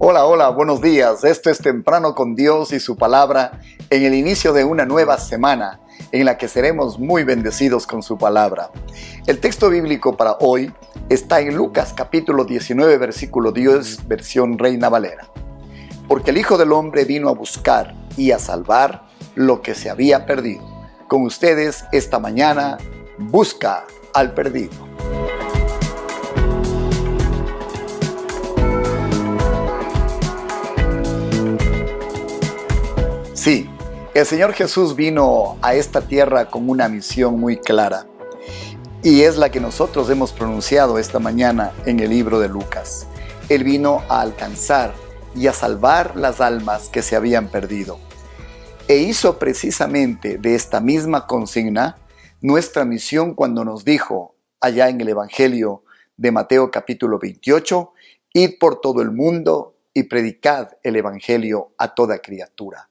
Hola, hola, buenos días. Esto es Temprano con Dios y su palabra en el inicio de una nueva semana en la que seremos muy bendecidos con su palabra. El texto bíblico para hoy está en Lucas capítulo 19 versículo 10 versión Reina Valera. Porque el Hijo del Hombre vino a buscar y a salvar lo que se había perdido. Con ustedes esta mañana, busca al perdido. Sí, el Señor Jesús vino a esta tierra con una misión muy clara y es la que nosotros hemos pronunciado esta mañana en el libro de Lucas. Él vino a alcanzar y a salvar las almas que se habían perdido. E hizo precisamente de esta misma consigna nuestra misión cuando nos dijo allá en el Evangelio de Mateo capítulo 28, id por todo el mundo y predicad el Evangelio a toda criatura.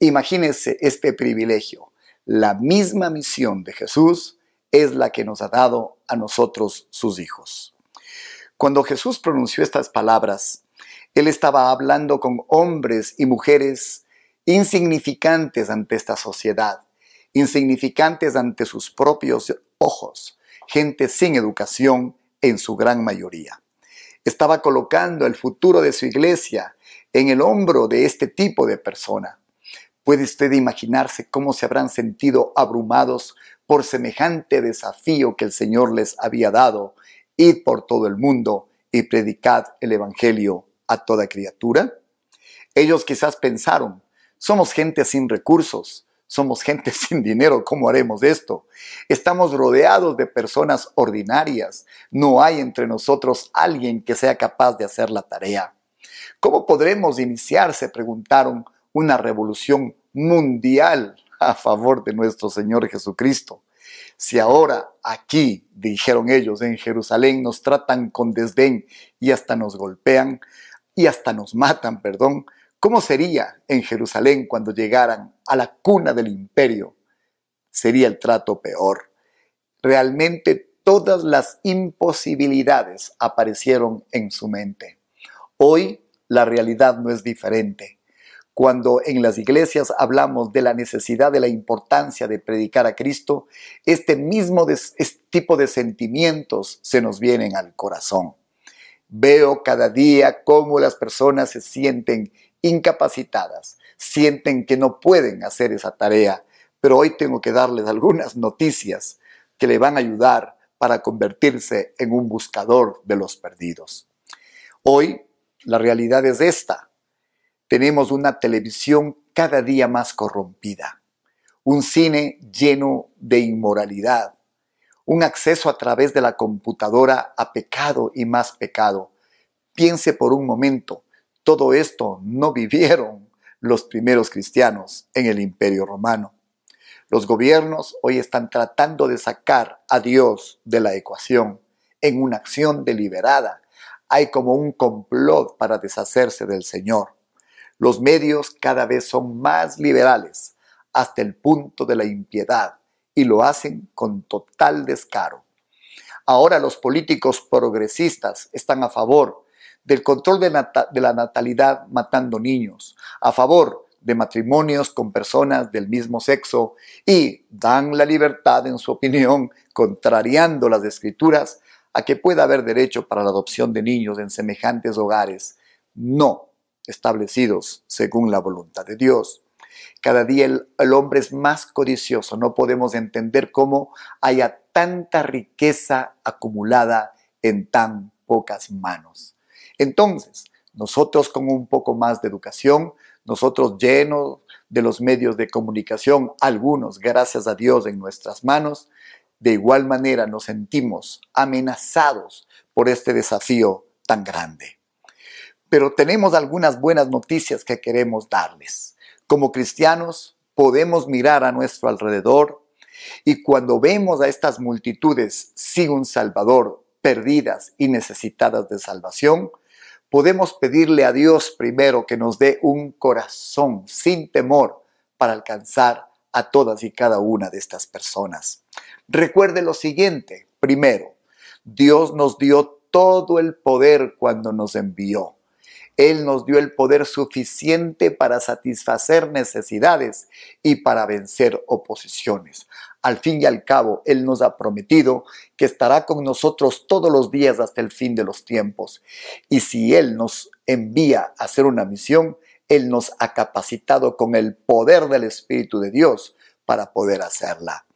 Imagínense este privilegio. La misma misión de Jesús es la que nos ha dado a nosotros sus hijos. Cuando Jesús pronunció estas palabras, Él estaba hablando con hombres y mujeres insignificantes ante esta sociedad, insignificantes ante sus propios ojos, gente sin educación en su gran mayoría. Estaba colocando el futuro de su iglesia en el hombro de este tipo de persona. ¿Puede usted imaginarse cómo se habrán sentido abrumados por semejante desafío que el Señor les había dado? Id por todo el mundo y predicad el Evangelio a toda criatura. Ellos quizás pensaron, somos gente sin recursos, somos gente sin dinero, ¿cómo haremos esto? Estamos rodeados de personas ordinarias, no hay entre nosotros alguien que sea capaz de hacer la tarea. ¿Cómo podremos iniciar, se preguntaron, una revolución mundial a favor de nuestro Señor Jesucristo. Si ahora aquí, dijeron ellos, en Jerusalén nos tratan con desdén y hasta nos golpean y hasta nos matan, perdón, ¿cómo sería en Jerusalén cuando llegaran a la cuna del imperio? Sería el trato peor. Realmente todas las imposibilidades aparecieron en su mente. Hoy la realidad no es diferente cuando en las iglesias hablamos de la necesidad, de la importancia de predicar a Cristo, este mismo tipo de sentimientos se nos vienen al corazón. Veo cada día cómo las personas se sienten incapacitadas, sienten que no pueden hacer esa tarea, pero hoy tengo que darles algunas noticias que le van a ayudar para convertirse en un buscador de los perdidos. Hoy la realidad es esta tenemos una televisión cada día más corrompida, un cine lleno de inmoralidad, un acceso a través de la computadora a pecado y más pecado. Piense por un momento, todo esto no vivieron los primeros cristianos en el imperio romano. Los gobiernos hoy están tratando de sacar a Dios de la ecuación en una acción deliberada. Hay como un complot para deshacerse del Señor. Los medios cada vez son más liberales hasta el punto de la impiedad y lo hacen con total descaro. Ahora los políticos progresistas están a favor del control de, la natalidad matando niños, a favor de matrimonios con personas del mismo sexo y dan la libertad, en su opinión, contrariando las escrituras, a que pueda haber derecho para la adopción de niños en semejantes hogares. No, establecidos según la voluntad de Dios. Cada día el, hombre es más codicioso. No podemos entender cómo haya tanta riqueza acumulada en tan pocas manos. Entonces, nosotros con un poco más de educación, nosotros llenos de los medios de comunicación, algunos, gracias a Dios, en nuestras manos, de igual manera nos sentimos amenazados por este desafío tan grande pero tenemos algunas buenas noticias que queremos darles. Como cristianos podemos mirar a nuestro alrededor y cuando vemos a estas multitudes sin un Salvador, perdidas y necesitadas de salvación, podemos pedirle a Dios primero que nos dé un corazón sin temor para alcanzar a todas y cada una de estas personas. Recuerde lo siguiente, primero, Dios nos dio todo el poder cuando nos envió. Él nos dio el poder suficiente para satisfacer necesidades y para vencer oposiciones. Al fin y al cabo, Él nos ha prometido que estará con nosotros todos los días hasta el fin de los tiempos. Y si Él nos envía a hacer una misión, Él nos ha capacitado con el poder del Espíritu de Dios para poder hacerla.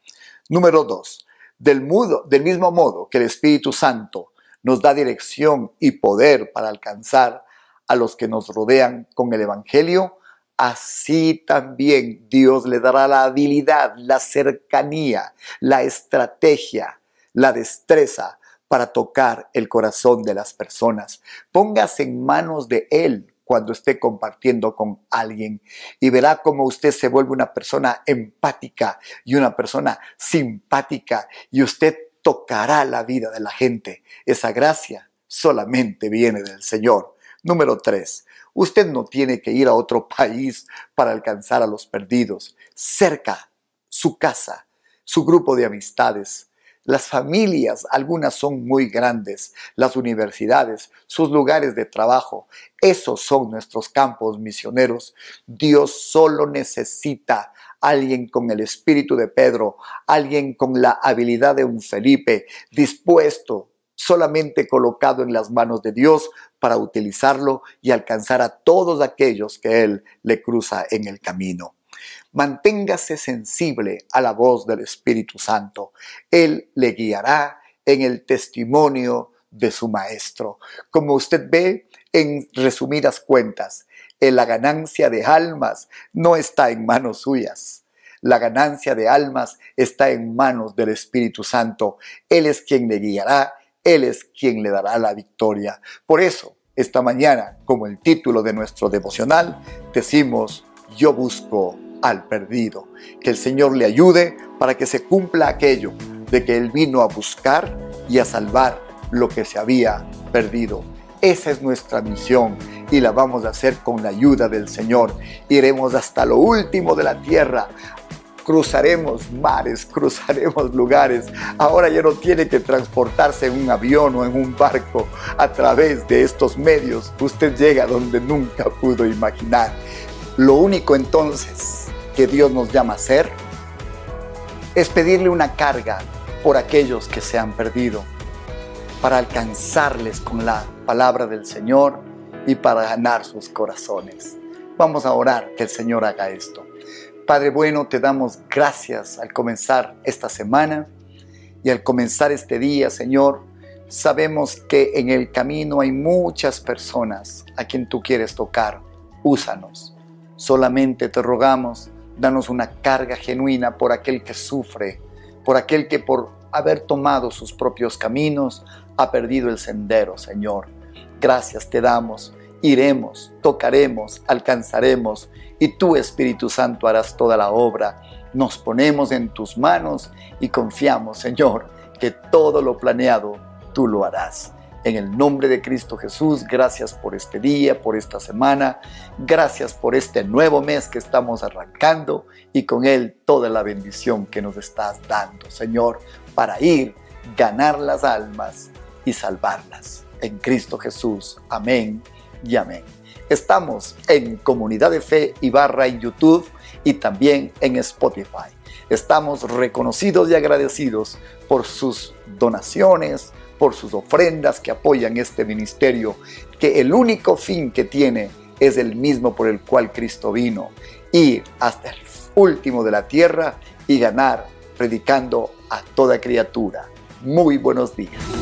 Número dos, del, del mismo modo que el Espíritu Santo nos da dirección y poder para alcanzar a los que nos rodean con el Evangelio, así también Dios le dará la habilidad, la cercanía, la estrategia, la destreza para tocar el corazón de las personas. Póngase en manos de Él cuando esté compartiendo con alguien y verá cómo usted se vuelve una persona empática y una persona simpática y usted tocará la vida de la gente. Esa gracia solamente viene del Señor. Número tres, usted no tiene que ir a otro país para alcanzar a los perdidos. Cerca, su casa, su grupo de amistades, las familias, algunas son muy grandes, las universidades, sus lugares de trabajo, esos son nuestros campos misioneros. Dios solo necesita alguien con el espíritu de Pedro, alguien con la habilidad de un Felipe, dispuesto, solamente colocado en las manos de Dios para utilizarlo y alcanzar a todos aquellos que Él le cruza en el camino. Manténgase sensible a la voz del Espíritu Santo. Él le guiará en el testimonio de su Maestro. Como usted ve, en resumidas cuentas, la ganancia de almas no está en manos suyas. La ganancia de almas está en manos del Espíritu Santo. Él es quien le guiará, Él es quien le dará la victoria. Por eso, esta mañana, como el título de nuestro devocional, decimos, yo busco al perdido. Que el Señor le ayude para que se cumpla aquello de que Él vino a buscar y a salvar lo que se había perdido. Esa es nuestra misión y la vamos a hacer con la ayuda del Señor. Iremos hasta lo último de la tierra. Cruzaremos mares, cruzaremos lugares. Ahora ya no tiene que transportarse en un avión o en un barco. A través de estos medios usted llega donde nunca pudo imaginar. Lo único entonces que Dios nos llama a hacer es pedirle una carga por aquellos que se han perdido, para alcanzarles con la palabra del Señor y para ganar sus corazones. Vamos a orar que el Señor haga esto. Padre bueno, te damos gracias al comenzar esta semana y al comenzar este día, Señor. Sabemos que en el camino hay muchas personas a quien tú quieres tocar. Úsanos. Solamente te rogamos Danos una carga genuina por aquel que sufre, por aquel que por haber tomado sus propios caminos ha perdido el sendero, Señor. Gracias te damos. Iremos, tocaremos, alcanzaremos y tú, Espíritu Santo, harás toda la obra. Nos ponemos en tus manos y confiamos, Señor, que todo lo planeado tú lo harás. En el nombre de Cristo Jesús, gracias por este día, por esta semana, gracias por este nuevo mes que estamos arrancando y con él toda la bendición que nos estás dando, Señor, para ir, ganar las almas y salvarlas. En Cristo Jesús. Amén y amén. Estamos en Comunidad de Fe y Barra en YouTube y también en Spotify. Estamos reconocidos y agradecidos por sus donaciones, por sus ofrendas que apoyan este ministerio, que el único fin que tiene es el mismo por el cual Cristo vino, ir hasta el último de la tierra y ganar predicando a toda criatura. Muy buenos días.